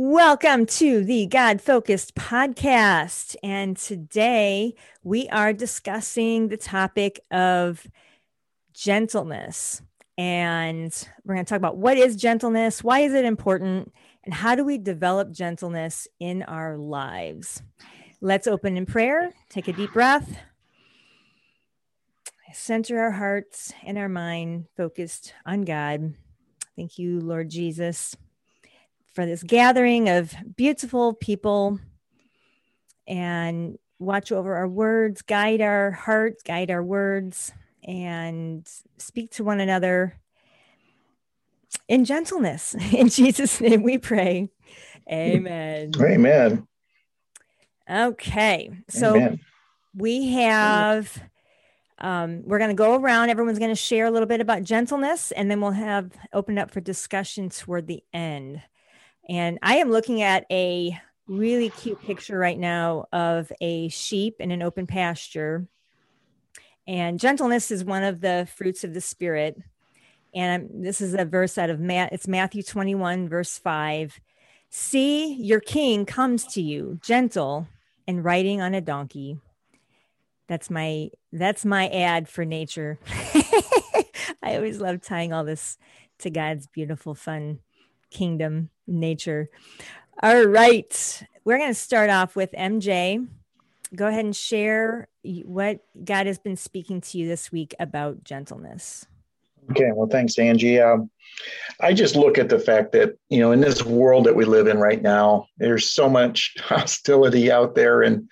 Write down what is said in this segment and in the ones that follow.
Welcome to the God Focused podcast. And today we are discussing the topic of gentleness. And we're going to talk about what is gentleness, why is it important, and how do we develop gentleness in our lives. Let's open in prayer, take a deep breath, center our hearts and our mind focused on God. Thank you, Lord Jesus for this gathering of beautiful people and watch over our words, guide our hearts, guide our words, and speak to one another in gentleness. In Jesus' name we pray. Amen. Amen. Okay. So Amen. we have um, we're going to go around everyone's going to share a little bit about gentleness and then we'll have open up for discussion toward the end and I am looking at a really cute picture right now of a sheep in an open pasture. And gentleness is one of the fruits of the spirit. And this is a verse out of Matt, it's Matthew 21, verse 5. See, your king comes to you, gentle and riding on a donkey. That's my that's my ad for nature. I always love tying all this to God's beautiful, fun kingdom nature. All right. We're going to start off with MJ. Go ahead and share what God has been speaking to you this week about gentleness. Okay. Well, thanks, Angie. Um, I just look at the fact that, you know, in this world that we live in right now, there's so much hostility out there and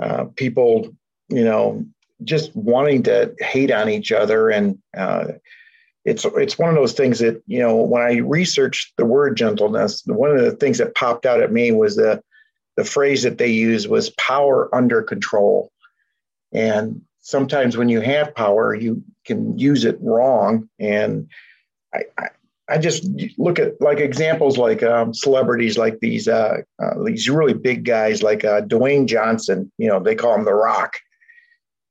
uh, people, you know, just wanting to hate on each other and, uh, it's it's one of those things that you know when I researched the word gentleness, one of the things that popped out at me was the the phrase that they use was power under control, and sometimes when you have power, you can use it wrong. And I I, I just look at like examples like um, celebrities like these uh, uh, these really big guys like uh, Dwayne Johnson. You know they call him the Rock,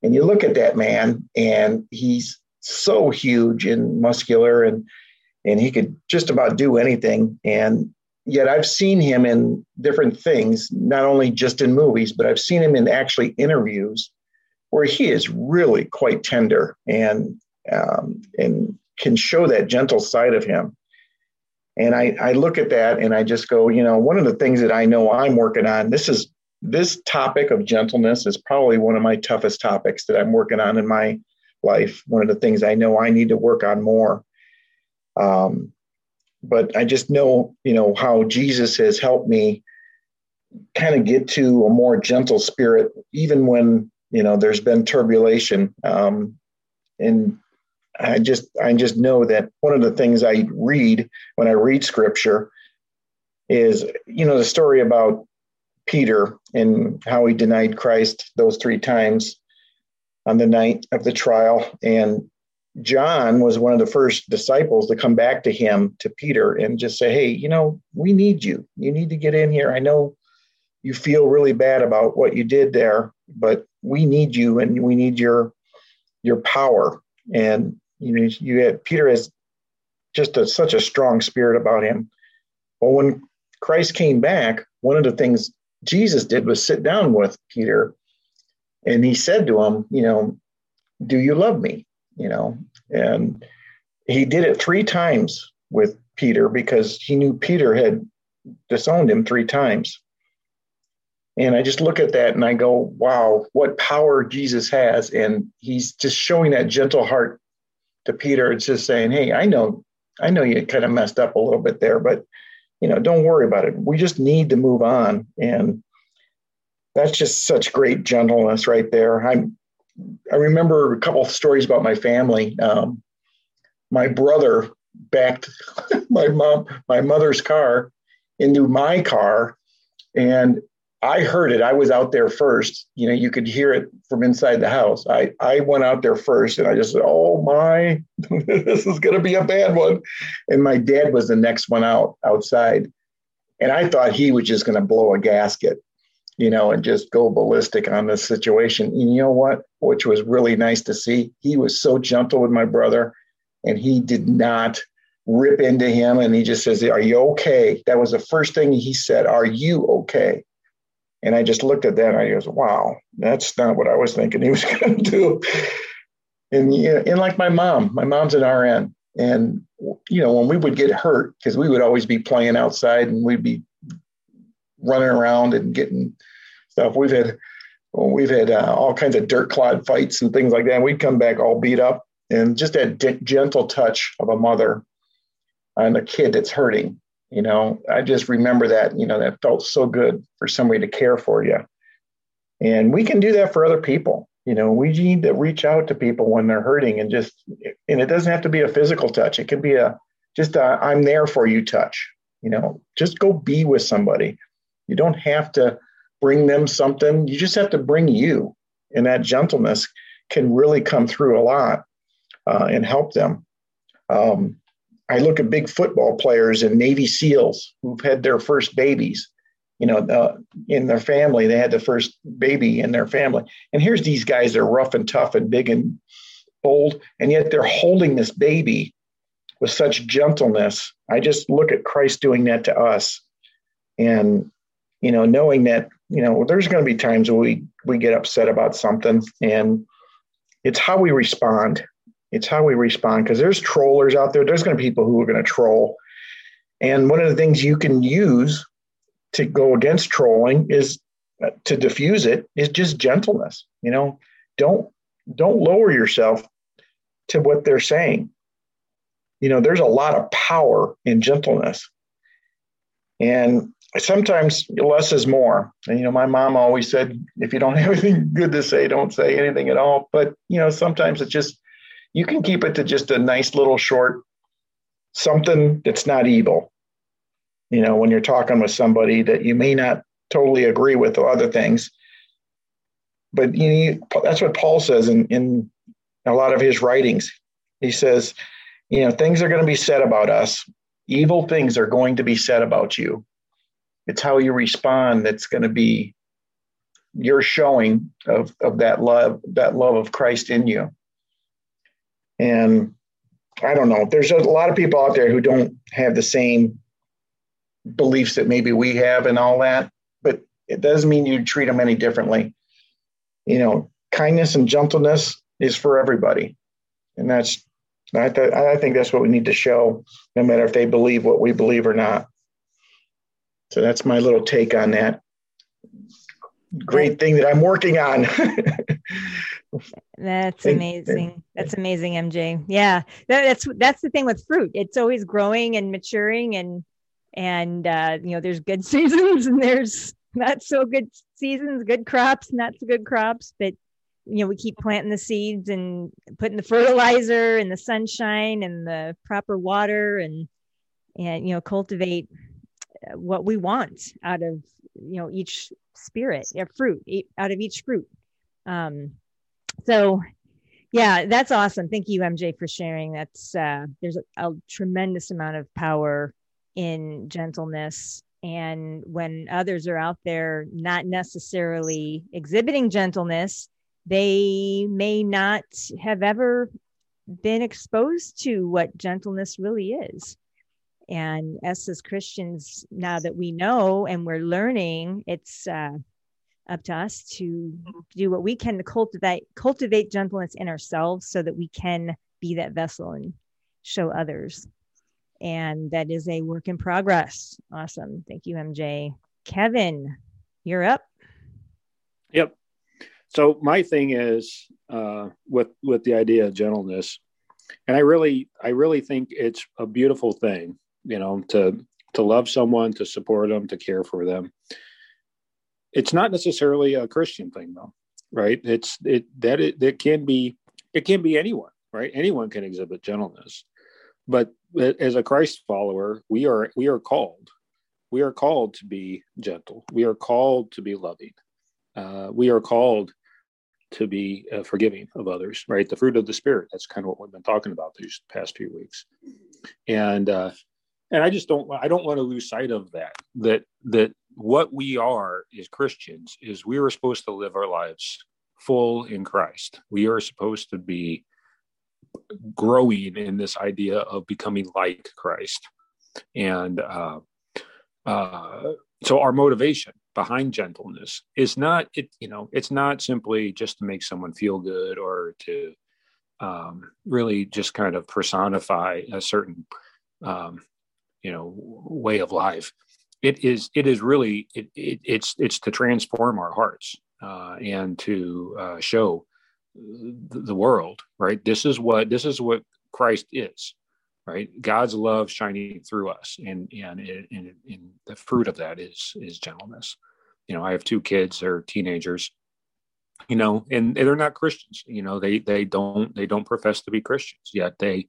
and you look at that man, and he's so huge and muscular and and he could just about do anything and yet I've seen him in different things, not only just in movies, but I've seen him in actually interviews where he is really quite tender and um, and can show that gentle side of him. And I, I look at that and I just go, you know, one of the things that I know I'm working on, this is this topic of gentleness is probably one of my toughest topics that I'm working on in my life. One of the things I know I need to work on more. Um, but I just know, you know, how Jesus has helped me kind of get to a more gentle spirit, even when you know there's been turbulation. Um, and I just, I just know that one of the things I read when I read Scripture is, you know, the story about Peter and how he denied Christ those three times on the night of the trial. And John was one of the first disciples to come back to him, to Peter, and just say, Hey, you know, we need you. You need to get in here. I know you feel really bad about what you did there, but we need you and we need your your power. And you know, you had Peter has just a, such a strong spirit about him. Well, when Christ came back, one of the things Jesus did was sit down with Peter and he said to him, you know, do you love me? You know, and he did it three times with Peter because he knew Peter had disowned him three times. And I just look at that and I go, wow, what power Jesus has. And he's just showing that gentle heart to Peter. It's just saying, hey, I know, I know you kind of messed up a little bit there, but you know, don't worry about it. We just need to move on. And that's just such great gentleness right there. I'm I remember a couple of stories about my family. Um, my brother backed my mom, my mother's car into my car, and I heard it. I was out there first. You know, you could hear it from inside the house. I I went out there first, and I just said, "Oh my, this is going to be a bad one." And my dad was the next one out outside, and I thought he was just going to blow a gasket you know, and just go ballistic on this situation. And you know what? Which was really nice to see. He was so gentle with my brother, and he did not rip into him and he just says, Are you okay? That was the first thing he said, Are you okay? And I just looked at that and I goes, Wow, that's not what I was thinking he was going to do. And, you know, and like my mom, my mom's an RN. And, you know, when we would get hurt, because we would always be playing outside and we'd be running around and getting stuff. We've had, we've had uh, all kinds of dirt clod fights and things like that. And we'd come back all beat up and just that d- gentle touch of a mother on a kid that's hurting. You know, I just remember that, you know, that felt so good for somebody to care for you. And we can do that for other people. You know, we need to reach out to people when they're hurting and just, and it doesn't have to be a physical touch. It can be a, just a, I'm there for you touch. You know, just go be with somebody. You don't have to bring them something. You just have to bring you. And that gentleness can really come through a lot uh, and help them. Um, I look at big football players and Navy SEALs who've had their first babies, you know, uh, in their family. They had the first baby in their family. And here's these guys, they're rough and tough and big and bold, and yet they're holding this baby with such gentleness. I just look at Christ doing that to us. And, you know, knowing that, you know, there's going to be times we, we get upset about something and it's how we respond it's how we respond because there's trollers out there. There's going to be people who are going to troll. And one of the things you can use to go against trolling is uh, to diffuse it is just gentleness. You know, don't don't lower yourself to what they're saying. You know, there's a lot of power in gentleness. And sometimes less is more. And, you know, my mom always said, if you don't have anything good to say, don't say anything at all. But, you know, sometimes it's just you can keep it to just a nice little short something that's not evil. You know, when you're talking with somebody that you may not totally agree with or other things. But you know, that's what Paul says in, in a lot of his writings. He says, you know, things are going to be said about us. Evil things are going to be said about you. It's how you respond that's going to be your showing of, of that love, that love of Christ in you. And I don't know, there's a lot of people out there who don't have the same beliefs that maybe we have and all that, but it doesn't mean you treat them any differently. You know, kindness and gentleness is for everybody. And that's, I, th- I think that's what we need to show, no matter if they believe what we believe or not. So that's my little take on that. Great thing that I'm working on. That's amazing. That's amazing, MJ. Yeah, that, that's that's the thing with fruit. It's always growing and maturing, and and uh, you know, there's good seasons and there's not so good seasons, good crops, not so good crops. But you know, we keep planting the seeds and putting the fertilizer and the sunshine and the proper water, and and you know, cultivate what we want out of you know each spirit, a fruit, out of each fruit. Um, so yeah that's awesome. Thank you mj for sharing. That's uh, there's a, a, tremendous amount of power in gentleness and when others are out there not necessarily exhibiting gentleness they may not have ever been exposed to what gentleness really is and us as christians now that we know and we're learning it's uh, up to us to do what we can to cultivate cultivate gentleness in ourselves so that we can be that vessel and show others. And that is a work in progress. Awesome. Thank you mj kevin you're up. Yep. So my thing is uh, with with the idea of gentleness and i really i really think it's a beautiful thing you know to to love someone to support them to care for them it's not necessarily a Christian thing though, right? It's it that it, it can be it can be anyone, right? Anyone can exhibit gentleness, but as a Christ follower, we are we are called we are called to be gentle. We are called to be loving. Uh, we are called to be uh, forgiving of others, right? The fruit of the spirit. That's kind of what we've been talking about these past few weeks, and uh, and I just don't I don't want to lose sight of that. That that what we are as Christians is we are supposed to live our lives full in Christ. We are supposed to be growing in this idea of becoming like Christ. And uh, uh, so our motivation behind gentleness is not it you know it's not simply just to make someone feel good or to um, really just kind of personify a certain um, you know way of life. It is it is really it, it it's it's to transform our hearts uh, and to uh, show the, world right? This is what this is what christ is right? God's love shining through us and and, and, and the fruit of that is is gentleness. You know i have two kids they're teenagers you know and they're not christians you know they they don't they don't profess to be christians yet they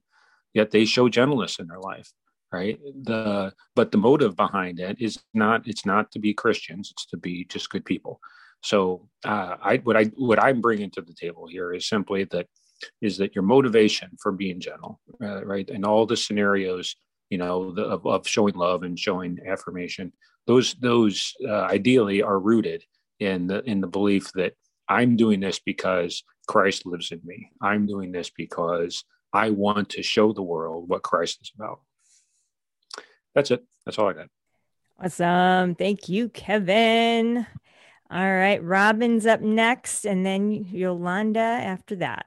yet they show gentleness in their life right? The but the motive behind it is not it's not to be christians it's to be just good people. So uh, i what i what i'm bringing to the table here is simply that is that your motivation for being gentle uh, right? And all the scenarios you know the, of, of, showing love and showing affirmation those those uh, ideally are rooted in the in the belief that i'm doing this because christ lives in me. I'm doing this because i want to show the world what christ is about that's it. That's all I got. Awesome. Thank you, Kevin. All right. Robin's up next, and then Yolanda after that.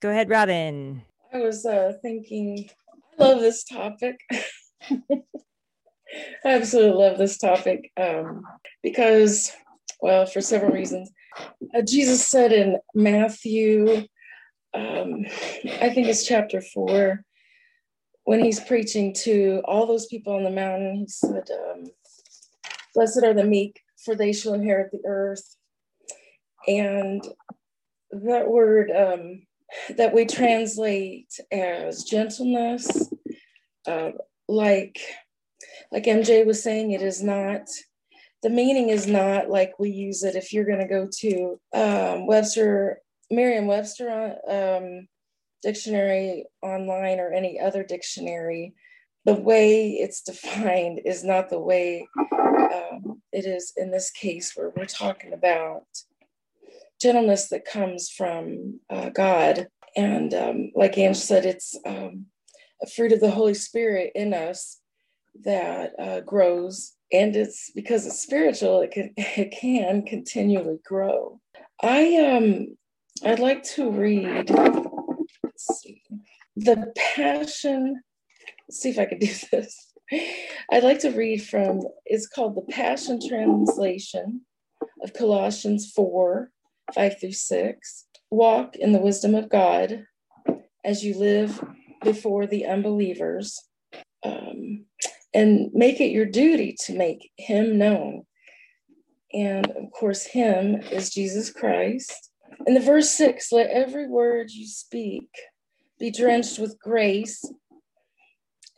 Go ahead, Robin. I was uh, thinking, I love this topic. I absolutely love this topic um, because, well, for several reasons. Uh, Jesus said in Matthew, um, I think it's chapter four, when he's preaching to all those people on the mountain, he said, um, Blessed are the meek, for they shall inherit the earth. And that word um, that we translate as gentleness, uh, like like MJ was saying, it is not the meaning is not like we use it. If you're going to go to um, Webster, Merriam-Webster um, dictionary online or any other dictionary, the way it's defined is not the way um, it is in this case, where we're talking about gentleness that comes from uh, God. And um, like Ange said, it's um, a fruit of the Holy Spirit in us that uh, grows. And it's because it's spiritual, it can, it can continually grow. I um I'd like to read. The Passion, see if I can do this. I'd like to read from, it's called the Passion Translation of Colossians 4 5 through 6. Walk in the wisdom of God as you live before the unbelievers, um, and make it your duty to make Him known. And of course, Him is Jesus Christ. In the verse six, let every word you speak be drenched with grace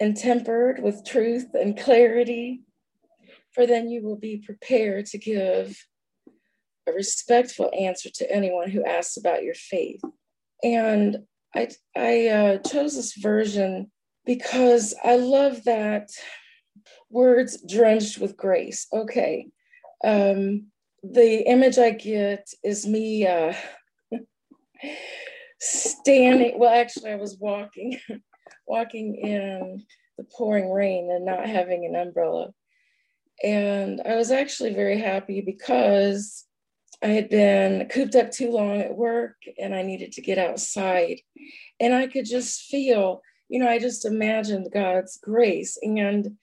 and tempered with truth and clarity, for then you will be prepared to give a respectful answer to anyone who asks about your faith. And I, I uh, chose this version because I love that words drenched with grace. Okay. Um, the image I get is me uh, standing. Well, actually, I was walking, walking in the pouring rain and not having an umbrella. And I was actually very happy because I had been cooped up too long at work and I needed to get outside. And I could just feel, you know, I just imagined God's grace. And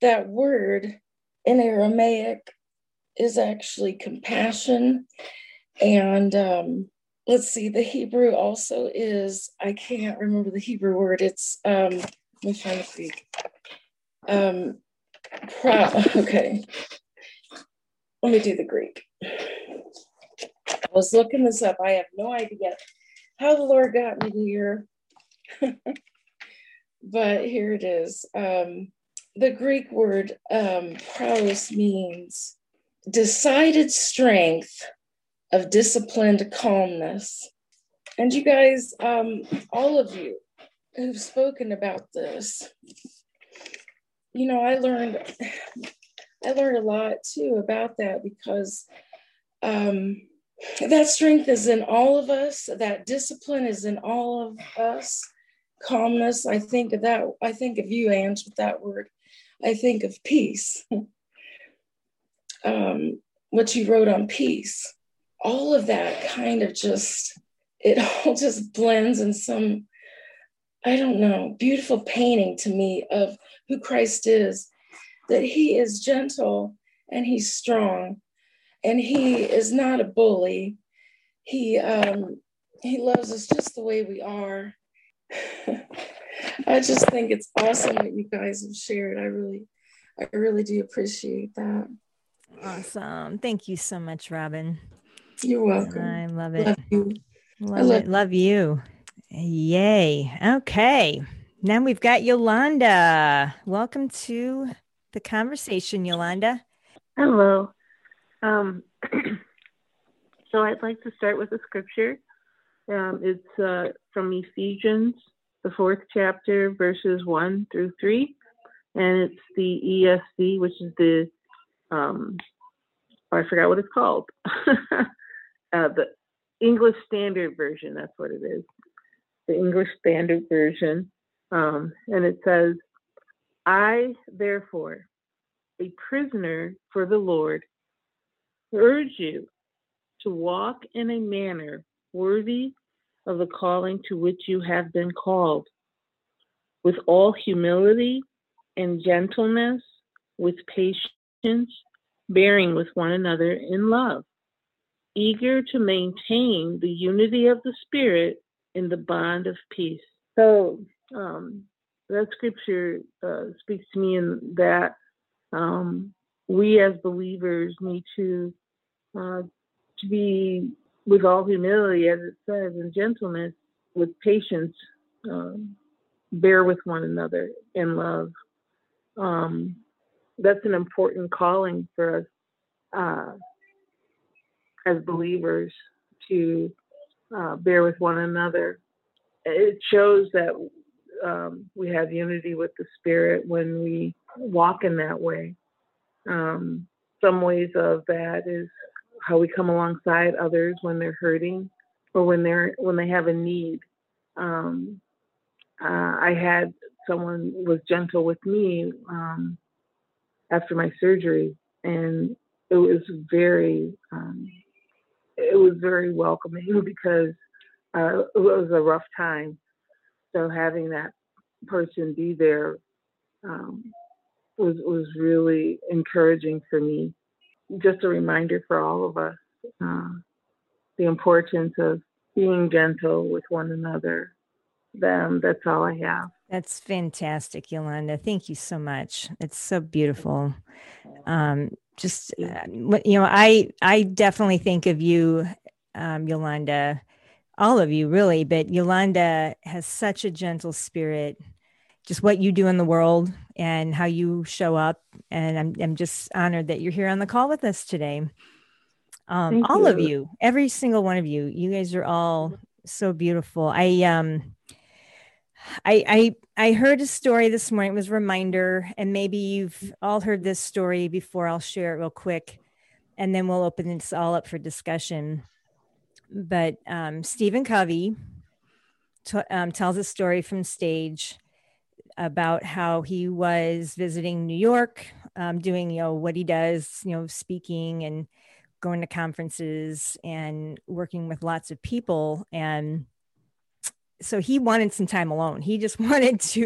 that word in Aramaic is actually compassion. And um, let's see, the Hebrew also is, I can't remember the Hebrew word. It's, um, let me find the Greek. Um, pro, okay, let me do the Greek. I was looking this up. I have no idea how the Lord got me here. but here it is. Um, the Greek word um, praus means decided strength of disciplined calmness. And you guys, um, all of you who've spoken about this, you know, I learned, I learned a lot too about that because um, that strength is in all of us, that discipline is in all of us. Calmness, I think of that, I think of you, Ange, with that word. I think of peace. um, what you wrote on peace, all of that kind of just, it all just blends in some, I don't know, beautiful painting to me of who Christ is, that he is gentle and he's strong and he is not a bully. He um, he loves us just the way we are. I just think it's awesome that you guys have shared. I really, I really do appreciate that. Awesome. Thank you so much, Robin. You're welcome. I love it. Love you. Love, love it. Love you. Yay. Okay. Now we've got Yolanda. Welcome to the conversation, Yolanda. Hello. Um, so I'd like to start with a scripture. Um, it's uh, from Ephesians, the fourth chapter, verses 1 through 3. And it's the ESV, which is the, um, oh, I forgot what it's called. uh, the English Standard Version, that's what it is. The English Standard Version. Um, and it says, I, therefore, a prisoner for the Lord, urge you to walk in a manner worthy of the calling to which you have been called, with all humility and gentleness, with patience, bearing with one another in love, eager to maintain the unity of the Spirit in the bond of peace. So, um, that scripture uh, speaks to me in that um, we as believers need to uh, to be with all humility, as it says, and gentleness, with patience, um, bear with one another in love. Um, that's an important calling for us uh, as believers to uh, bear with one another. It shows that um, we have unity with the Spirit when we walk in that way. Um, some ways of that is how we come alongside others when they're hurting or when they're when they have a need. Um, uh, I had someone was gentle with me um, after my surgery, and it was very um, it was very welcoming because uh, it was a rough time. So having that person be there um, was was really encouraging for me just a reminder for all of us uh, the importance of being gentle with one another. Then that's all I have. That's fantastic, Yolanda. Thank you so much. It's so beautiful. Um, just uh, you know, I I definitely think of you, um, Yolanda, all of you really, but Yolanda has such a gentle spirit just what you do in the world and how you show up. And I'm, I'm just honored that you're here on the call with us today. Um, all you. of you, every single one of you, you guys are all so beautiful. I, um, I, I, I heard a story this morning. It was a reminder, and maybe you've all heard this story before. I'll share it real quick, and then we'll open this all up for discussion. But um, Stephen Covey t- um, tells a story from stage about how he was visiting New York, um, doing you know what he does, you know, speaking and going to conferences and working with lots of people and so he wanted some time alone. He just wanted to,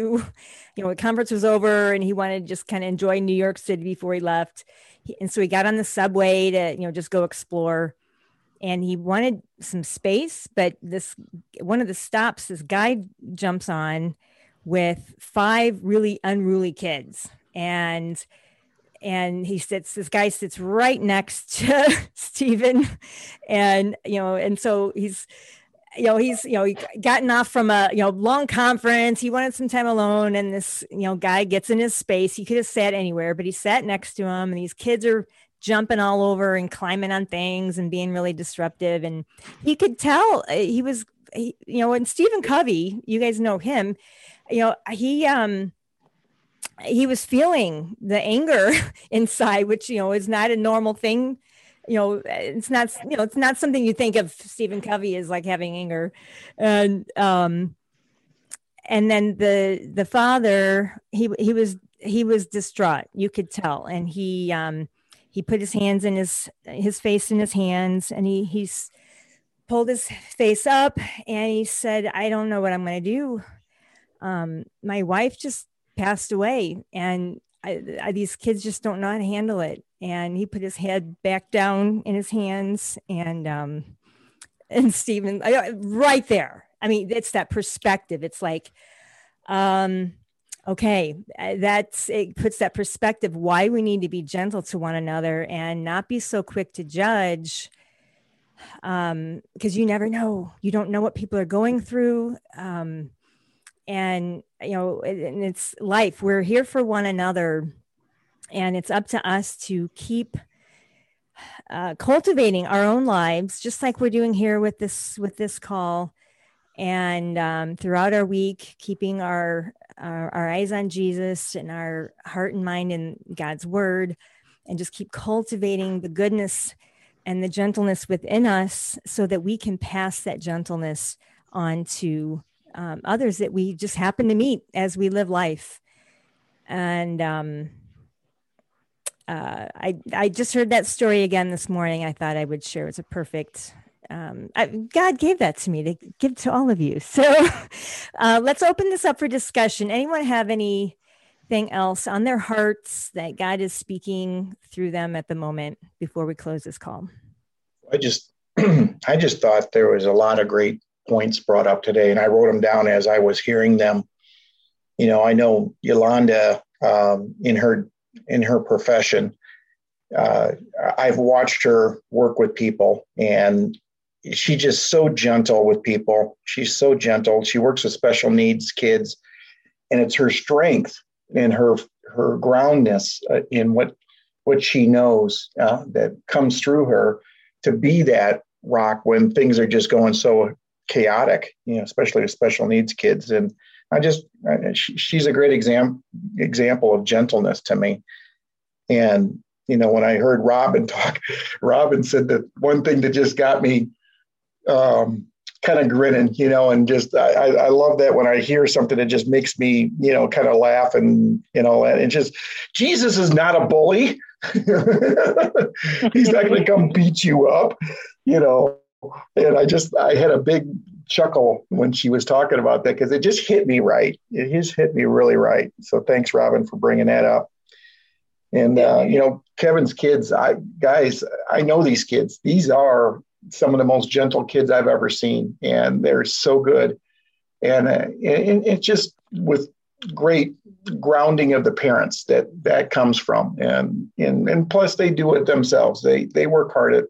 you know, the conference was over and he wanted to just kind of enjoy New York City before he left. He, and so he got on the subway to, you know, just go explore. And he wanted some space, but this one of the stops, this guy jumps on with five really unruly kids and and he sits this guy sits right next to Stephen and you know and so he's you know he's you know he gotten off from a you know long conference. He wanted some time alone and this you know guy gets in his space. He could have sat anywhere but he sat next to him and these kids are jumping all over and climbing on things and being really disruptive. And he could tell uh, he was he, you know and Stephen Covey you guys know him you know, he um he was feeling the anger inside, which you know is not a normal thing you know, it's not, you know, it's not something you think of Stephen Covey as like having anger. And, um, and then the, the father, he, he was, he was distraught. You could tell. And he, um, he put his hands in his, his face in his hands and he, he's pulled his face up and he said, I don't know what I'm going to do. Um, my wife just passed away and I, I, these kids just don't know how to handle it. And he put his head back down in his hands, and um, and Stephen right there. I mean, it's that perspective. It's like, um, okay, uh, that's it puts that perspective why we need to be gentle to one another and not be so quick to judge um because you never know you don't know what people are going through um and you know and it's life. We're here for one another and it's up to us to keep uh, cultivating our own lives just like we're doing here with this with this call. And um, throughout our week keeping our, our our eyes on jesus and our heart and mind in god's word and just keep cultivating the goodness and the gentleness within us so that we can pass that gentleness on to um, others that we just happen to meet as we live life. And um, uh, I I just heard that story again this morning. I thought I would share. It's a perfect. Um, I, God gave that to me to give to all of you. So uh, let's open this up for discussion. Anyone have anything else on their hearts that God is speaking through them at the moment before we close this call? I just I just thought there was a lot of great points brought up today, and I wrote them down as I was hearing them. You know, I know Yolanda um, in her in her profession. Uh, I've watched her work with people, and she's just so gentle with people. She's so gentle. She works with special needs kids, and it's her strength and her her groundness uh, in what what she knows uh, that comes through her to be that rock when things are just going so chaotic, you know, especially with special needs kids. And I just, I, she's a great exam, example of gentleness to me. And, you know, when I heard Robin talk, Robin said that one thing that just got me um, kind of grinning, you know, and just, I, I love that when I hear something that just makes me, you know, kind of laugh and, you know, and just, Jesus is not a bully. He's not going to come beat you up, you know and I just I had a big chuckle when she was talking about that because it just hit me right. It just hit me really right. So thanks, Robin, for bringing that up. And uh, you know, Kevin's kids, I guys, I know these kids. These are some of the most gentle kids I've ever seen, and they're so good. And, uh, it's just with great grounding of the parents that that comes from, and and and plus they do it themselves. They they work hard at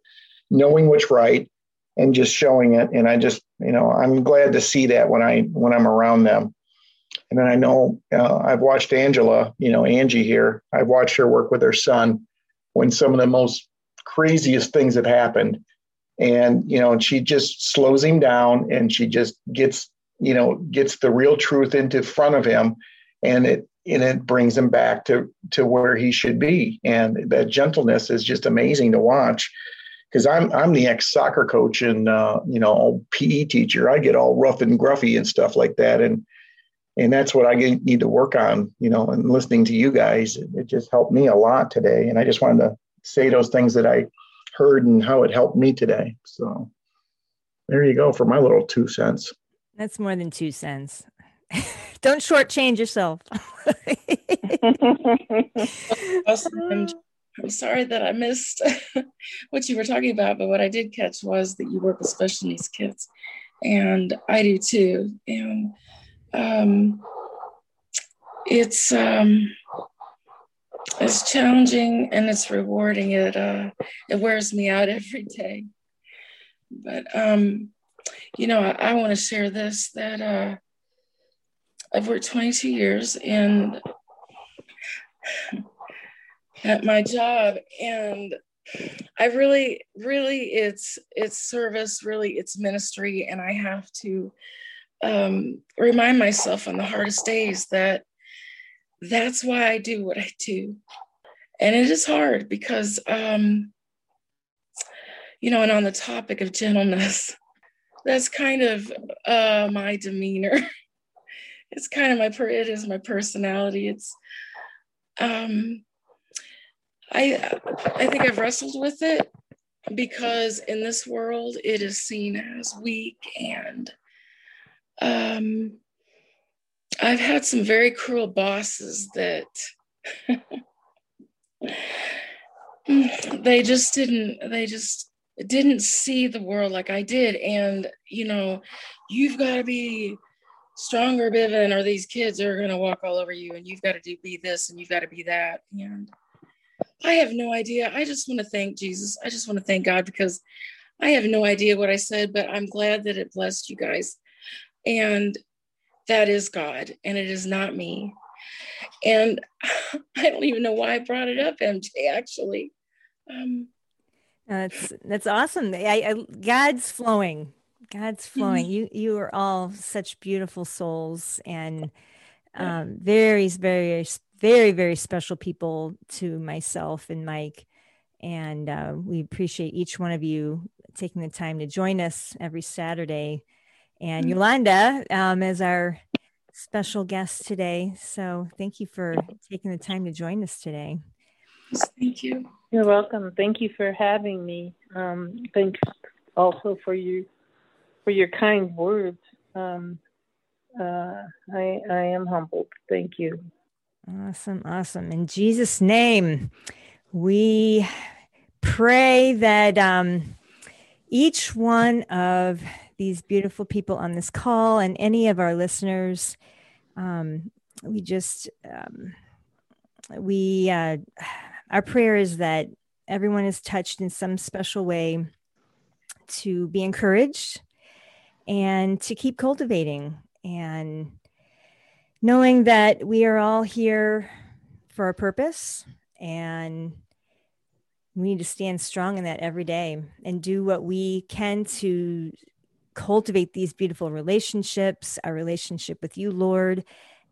knowing what's right and just showing it. And I just, you know, I'm glad to see that when I when I'm around them. And then I know uh, I've watched Angela, you know, Angie here. I've watched her work with her son when some of the most craziest things have happened. And, you know, and she just slows him down and she just gets, you know, gets the real truth into front of him and it and it brings him back to to where he should be. And that gentleness is just amazing to watch because I'm I'm the ex soccer coach and uh, you know PE teacher. I get all rough and gruffy and stuff like that, and and that's what I need to work on. You know, and listening to you guys, it just helped me a lot today. And I just wanted to say those things that I heard and how it helped me today. So there you go for my little two cents. That's more than two cents. Don't shortchange yourself. I'm sorry that I missed what you were talking about, but what I did catch was that you work with special needs kids, and I do too. And um, it's um, it's challenging and it's rewarding. It uh, it wears me out every day. But um, you know, I, I want to share this that uh, I've worked 22 years and at my job and i really really it's it's service really it's ministry and i have to um, remind myself on the hardest days that that's why i do what i do and it is hard because um, you know, and on the topic of gentleness, that's kind of uh, my demeanor. it's kind of my per it is my personality. It's um I I think I've wrestled with it because in this world it is seen as weak and um I've had some very cruel bosses that they just didn't they just didn't see the world like I did. And you know you've got to be stronger Bivin or these kids are going to walk all over you and you've got to do be this and you've got to be that. And I have no idea I just want to thank Jesus I just want to thank God because I have no idea what I said but I'm glad that it blessed you guys and that is God and it is not me. And I don't even know why I brought it up, MJ, actually. Um, that's that's awesome. I, I, God's flowing. God's flowing. Mm-hmm. You you are all such beautiful souls and um, very very very very special people to myself and Mike. And uh, we appreciate each one of you taking the time to join us every Saturday and mm-hmm. Yolanda um, as our special guest today. So thank you for taking the time to join us today. Thank you. You're welcome. Thank you for having me. Um, thanks also for you for your kind words. Um, uh, I I am humbled. Thank you. Awesome, awesome. In Jesus' name, we pray that um, each one of these beautiful people on this call and any of our listeners. Um, we just, um, we, uh, our prayer is that everyone is touched in some special way to be encouraged and to keep cultivating and knowing that we are all here for a purpose and we need to stand strong in that every day and do what we can to cultivate these beautiful relationships, our relationship with you, Lord,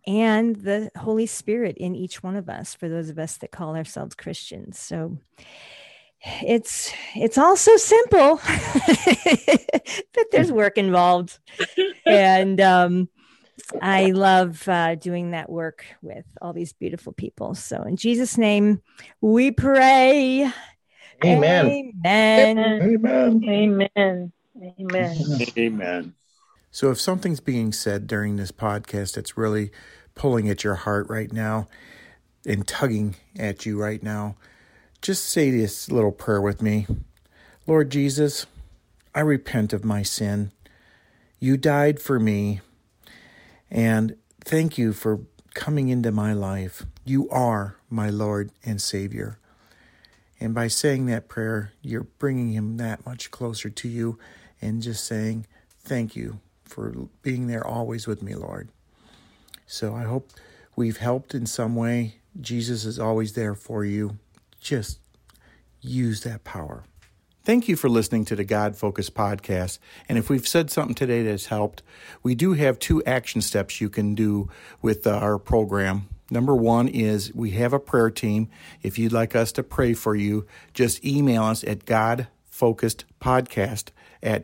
and the Holy Spirit in each one of us, for those of us that call ourselves Christians. So it's it's all so simple, but there's work involved. and um I love uh, doing that work with all these beautiful people. So, in Jesus' name, we pray. Amen. Amen. Amen. Amen. Amen. Amen. So, if something's being said during this podcast that's really pulling at your heart right now and tugging at you right now, just say this little prayer with me Lord Jesus, I repent of my sin. You died for me, and thank you for coming into my life. You are my Lord and Savior. And by saying that prayer, you're bringing him that much closer to you and just saying, Thank you for being there always with me, Lord. So I hope we've helped in some way. Jesus is always there for you. Just use that power. Thank you for listening to the God Focus podcast. And if we've said something today that's helped, we do have two action steps you can do with our program. Number one is we have a prayer team. If you'd like us to pray for you, just email us at godfocusedpodcast at